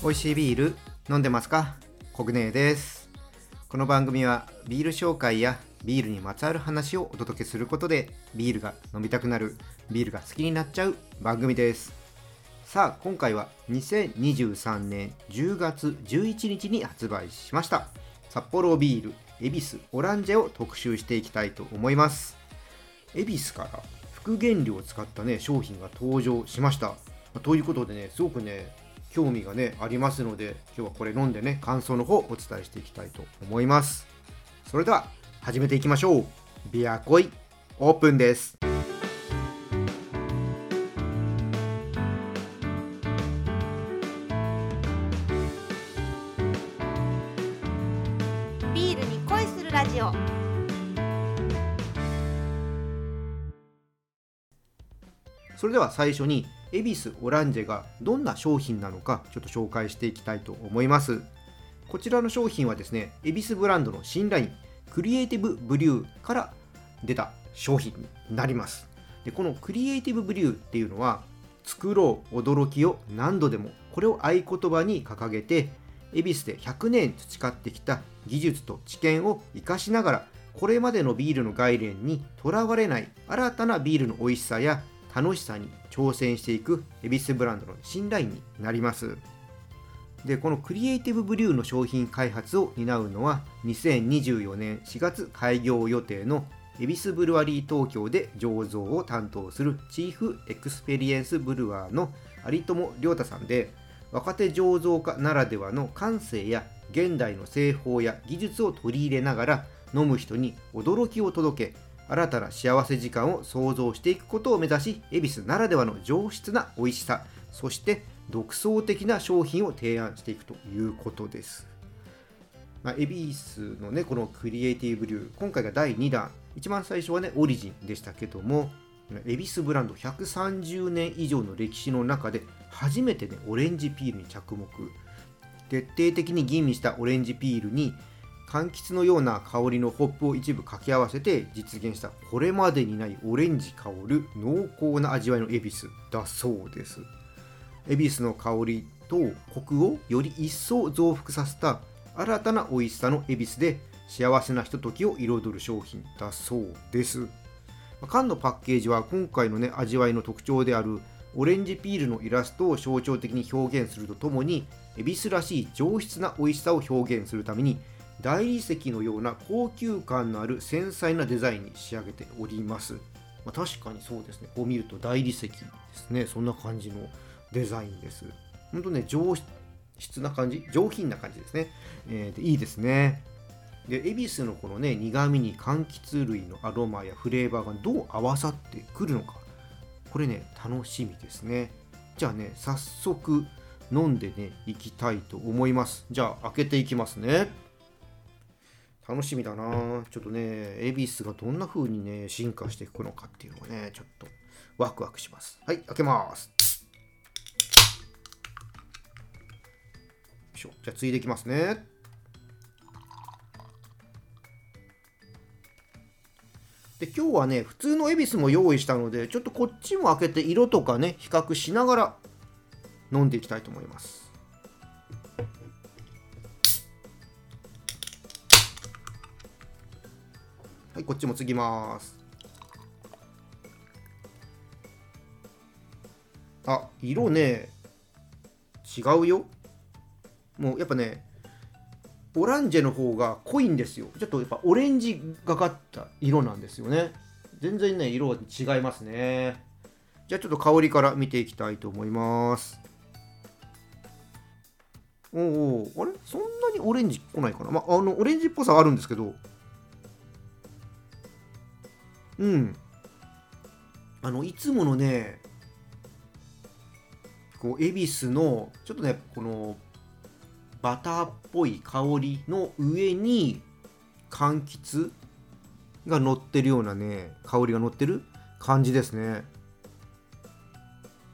美味しいビール飲んでますか？コグネです。この番組はビール紹介やビールにまつわる話をお届けすることでビールが飲みたくなるビールが好きになっちゃう番組です。さあ今回は2023年10月11日に発売しました。札幌ビール恵比寿オランジェを特集していきたいと思います。恵比寿から副原料を使ったね商品が登場しました。ということでねすごくね興味がねありますので今日はこれ飲んでね感想の方お伝えしていきたいと思います。それでは始めていきましょう。ビアコイオープンです。それでは最初に恵比寿オランジェがどんな商品なのかちょっと紹介していきたいと思います。こちらの商品はですね恵比寿ブランドの新ラインクリエイティブブリューから出た商品になります。でこのクリエイティブブリューっていうのは作ろう驚きを何度でもこれを合言葉に掲げて恵比寿で100年培ってきた技術と知見を生かしながらこれまでのビールの概念にとらわれない新たなビールの美味しさや楽しさに挑戦していくヱビスブランドの新ラインになります。でこのクリエイティブブリューの商品開発を担うのは2024年4月開業予定のヱビスブルワリー東京で醸造を担当するチーフエクスペリエンスブルワーの有友亮太さんで若手醸造家ならではの感性や現代の製法や技術を取り入れながら飲む人に驚きを届け新たな幸せ時間を創造していくことを目指しヱビスならではの上質な美味しさそして独創的な商品を提案していくということです。まあ、恵比寿のねこのクリエイティブリュー今回が第2弾一番最初はねオリジンでしたけども恵比寿ブランド130年以上の歴史の中で初めてねオレンジピールに着目徹底的に吟味したオレンジピールに柑橘のような香りのホップを一部掛け合わせて実現したこれまでにないオレンジ香る濃厚な味わいの恵比寿だそうです。恵比寿の香りとコクをより一層増幅させた新たな美味しさの恵比寿で幸せなひとときを彩る商品だそうです。缶のパッケージは今回のね味わいの特徴であるオレンジピールのイラストを象徴的に表現するとともに恵比寿らしい上質な美味しさを表現するために大理石のような高級感のある繊細なデザインに仕上げております、まあ、確かにそうですね。こう見ると大理石ですね。そんな感じのデザインです。本当ね上質な感じ上品な感じですね、えーでいいですね。で恵比寿のこのね苦味に柑橘類のアロマやフレーバーがどう合わさってくるのか。これね楽しみですね。じゃあね早速飲んでねいきたいと思います。じゃあ開けていきますね。楽しみだな。ちょっとね恵比寿がどんな風にね進化していくのかっていうのがねちょっとワクワクします。はい開けます。しょ。じゃあついでいきますね。で今日はね普通の恵比寿も用意したのでちょっとこっちも開けて色とかね比較しながら飲んでいきたいと思います。はいこっちも継ぎます。あ色ね違うよ。もうやっぱねオランジェの方が濃いんですよ。ちょっとやっぱオレンジがかった色なんですよね。全然ね色は違いますね。じゃあちょっと香りから見ていきたいと思います。おおあれ？そんなにオレンジ来ないかな？まああのオレンジっぽさはあるんですけど。うん。あのいつものねこう恵比寿のちょっとねこのバターっぽい香りの上に柑橘が乗ってるようなね香りが乗ってる感じですね。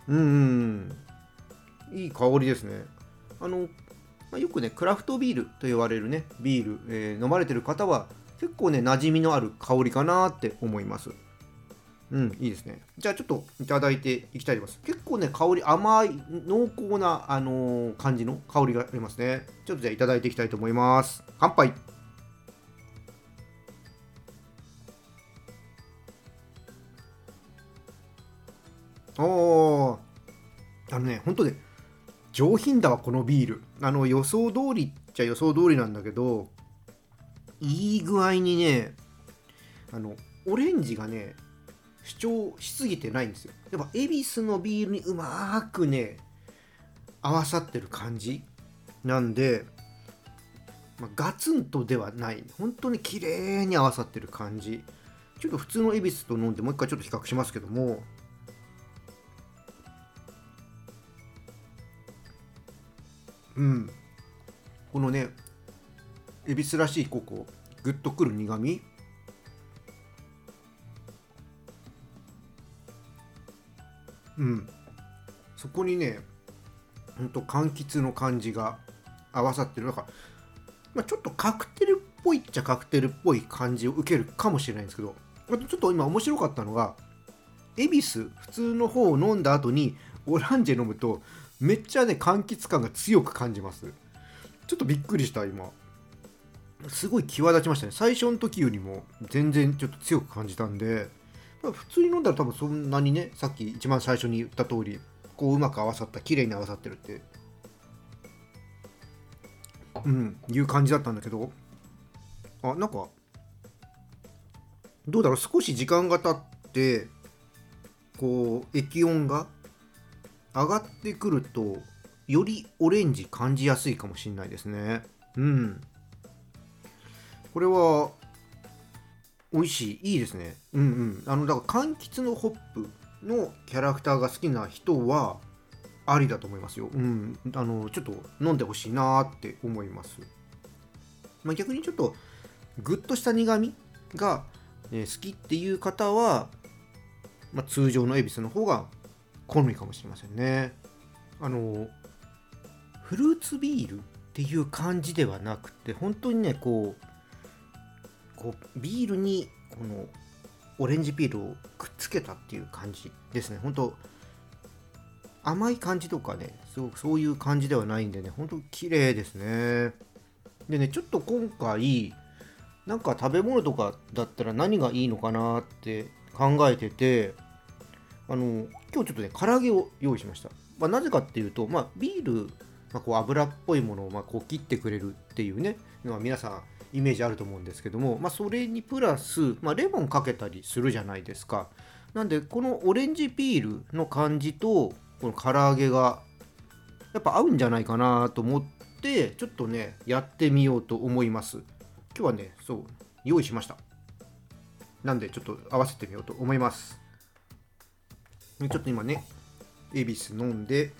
うんうんいい香りですね。あのまあ、よくねクラフトビールと言われるねビール、えー飲まれてる方は結構ね馴染みのある香りかなって思います。うんいいですね。じゃあちょっといただいていきたいと思います。結構ね香り甘い濃厚な、あのー感じの香りがありますね。ちょっとじゃあいただいていきたいと思います。乾杯。おー。あのね本当ね上品だわこのビール。あの予想通りっちゃ予想通りなんだけどいい具合にねあのオレンジがね主張しすぎてないんですよ。やっぱ恵比寿のビールにうまくね合わさってる感じなんで、まあ、ガツンとではない。本当に綺麗に合わさってる感じ。ちょっと普通の恵比寿と飲んでもう一回ちょっと比較しますけども。うん。このね恵比寿らしいここグッとくる苦味。うん。そこにねほんと柑橘の感じが合わさってる。なんか、まあ、ちょっとカクテルっぽいっちゃカクテルっぽい感じを受けるかもしれないんですけどあとちょっと今面白かったのが恵比寿普通の方を飲んだ後にオランジェ飲むとめっちゃね柑橘感が強く感じます。ちょっとびっくりした今。すごい際立ちましたね。最初の時よりも全然ちょっと強く感じたんで、普通に飲んだら多分そんなにねさっき一番最初に言った通りこううまく合わさった綺麗に合わさってるってうんいう感じだったんだけどあなんかどうだろう少し時間が経ってこう液温が上がってくるとよりオレンジ感じやすいかもしれないですね。うん。これは美味しい。いいですね。うんうん。あのだから柑橘のホップのキャラクターが好きな人はありだと思いますよ。うん。あのちょっと飲んでほしいなって思います、まあ、逆にちょっとグッとした苦味が、え好きっていう方は、まあ、通常の恵比寿の方が好みかもしれませんね。あのフルーツビールっていう感じではなくて本当にねこうこうビールにこのオレンジピールをくっつけたっていう感じですね。本当甘い感じとかねすごくそういう感じではないんでね本当綺麗ですね。でねちょっと今回なんか食べ物とかだったら何がいいのかなって考えててあの今日ちょっとね唐揚げを用意しました、まあ、なぜかっていうと、まあ、ビール、まあ、こう油っぽいものをまこう切ってくれるっていうねのは皆さんイメージあると思うんですけども、まあ、それにプラス、まあ、レモンかけたりするじゃないですか。なんでこのオレンジピールの感じとこの唐揚げがやっぱ合うんじゃないかなと思ってちょっとねやってみようと思います。今日はねそう用意しました。なんでちょっと合わせてみようと思います。ちょっと今ね恵比寿飲んで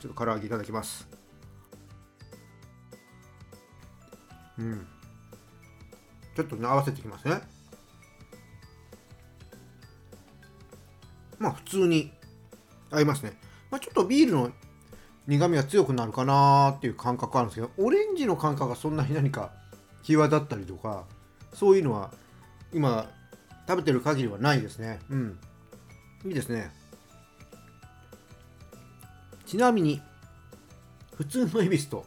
ちょっと唐揚げいただきます。うん。ちょっとね合わせていきますね。まあ普通に合いますね、まあ、ちょっとビールの苦味が強くなるかなっていう感覚あるんですけどオレンジの感覚がそんなに何か際立ったりとかそういうのは今食べてる限りはないですね。うん。いいですね。ちなみに普通の恵比寿と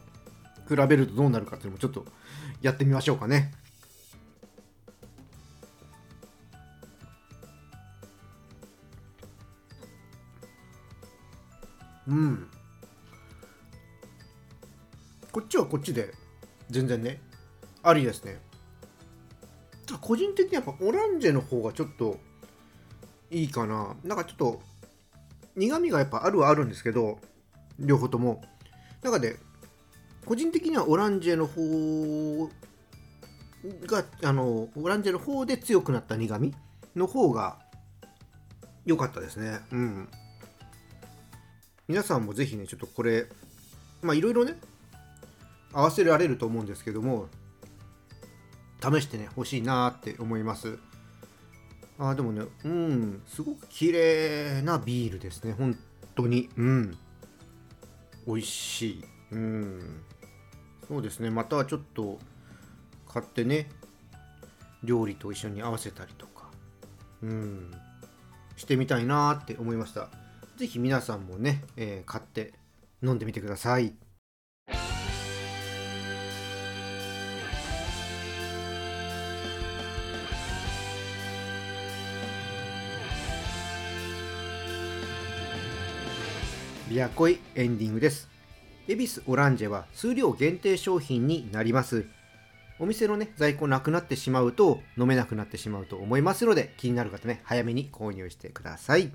比べるとどうなるかっていうのもちょっとやってみましょうかね。うん。こっちはこっちで全然ね。ありですね。ただ個人的にやっぱオランジェの方がちょっといいかな。なんかちょっと苦味がやっぱあるはあるんですけど両方とも。中で個人的にはオランジェの方があのオランジェの方で強くなった苦味の方が良かったですね。うん。皆さんもぜひねちょっとこれまあいろいろね合わせられると思うんですけども試してね欲しいなって思います。あでもねうんすごく綺麗なビールですね本当に。うん。美味しい。うん。そうですねまたはちょっと買ってね料理と一緒に合わせたりとかうんしてみたいなって思いました。是非皆さんもね、えー買って飲んでみてください。ビアコイエンディングです。恵比寿オランジェは数量限定商品になります。お店のね在庫なくなってしまうと飲めなくなってしまうと思いますので気になる方ね早めに購入してください。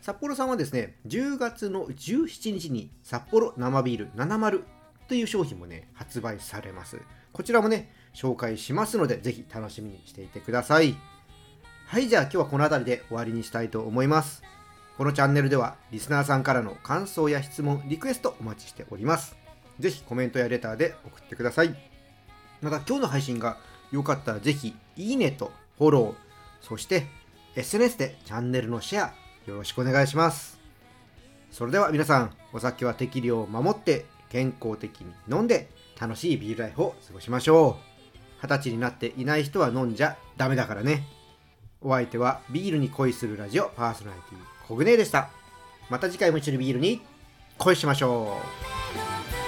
札幌さんはですね10月の17日に札幌生ビール70という商品もね発売されます。こちらもね紹介しますのでぜひ楽しみにしていてください。はいじゃあ今日はこの辺りで終わりにしたいと思います。このチャンネルではリスナーさんからの感想や質問リクエストお待ちしております。ぜひコメントやレターで送ってください。また今日の配信が良かったらぜひいいねとフォローそして SNS でチャンネルのシェアよろしくお願いします。それでは皆さんお酒は適量を守って健康的に飲んで楽しいビールライフを過ごしましょう。二十歳になっていない人は飲んじゃダメだからね。お相手はビールに恋するラジオパーソナリティコグネでした。また次回も一緒にビールに恋しましょう。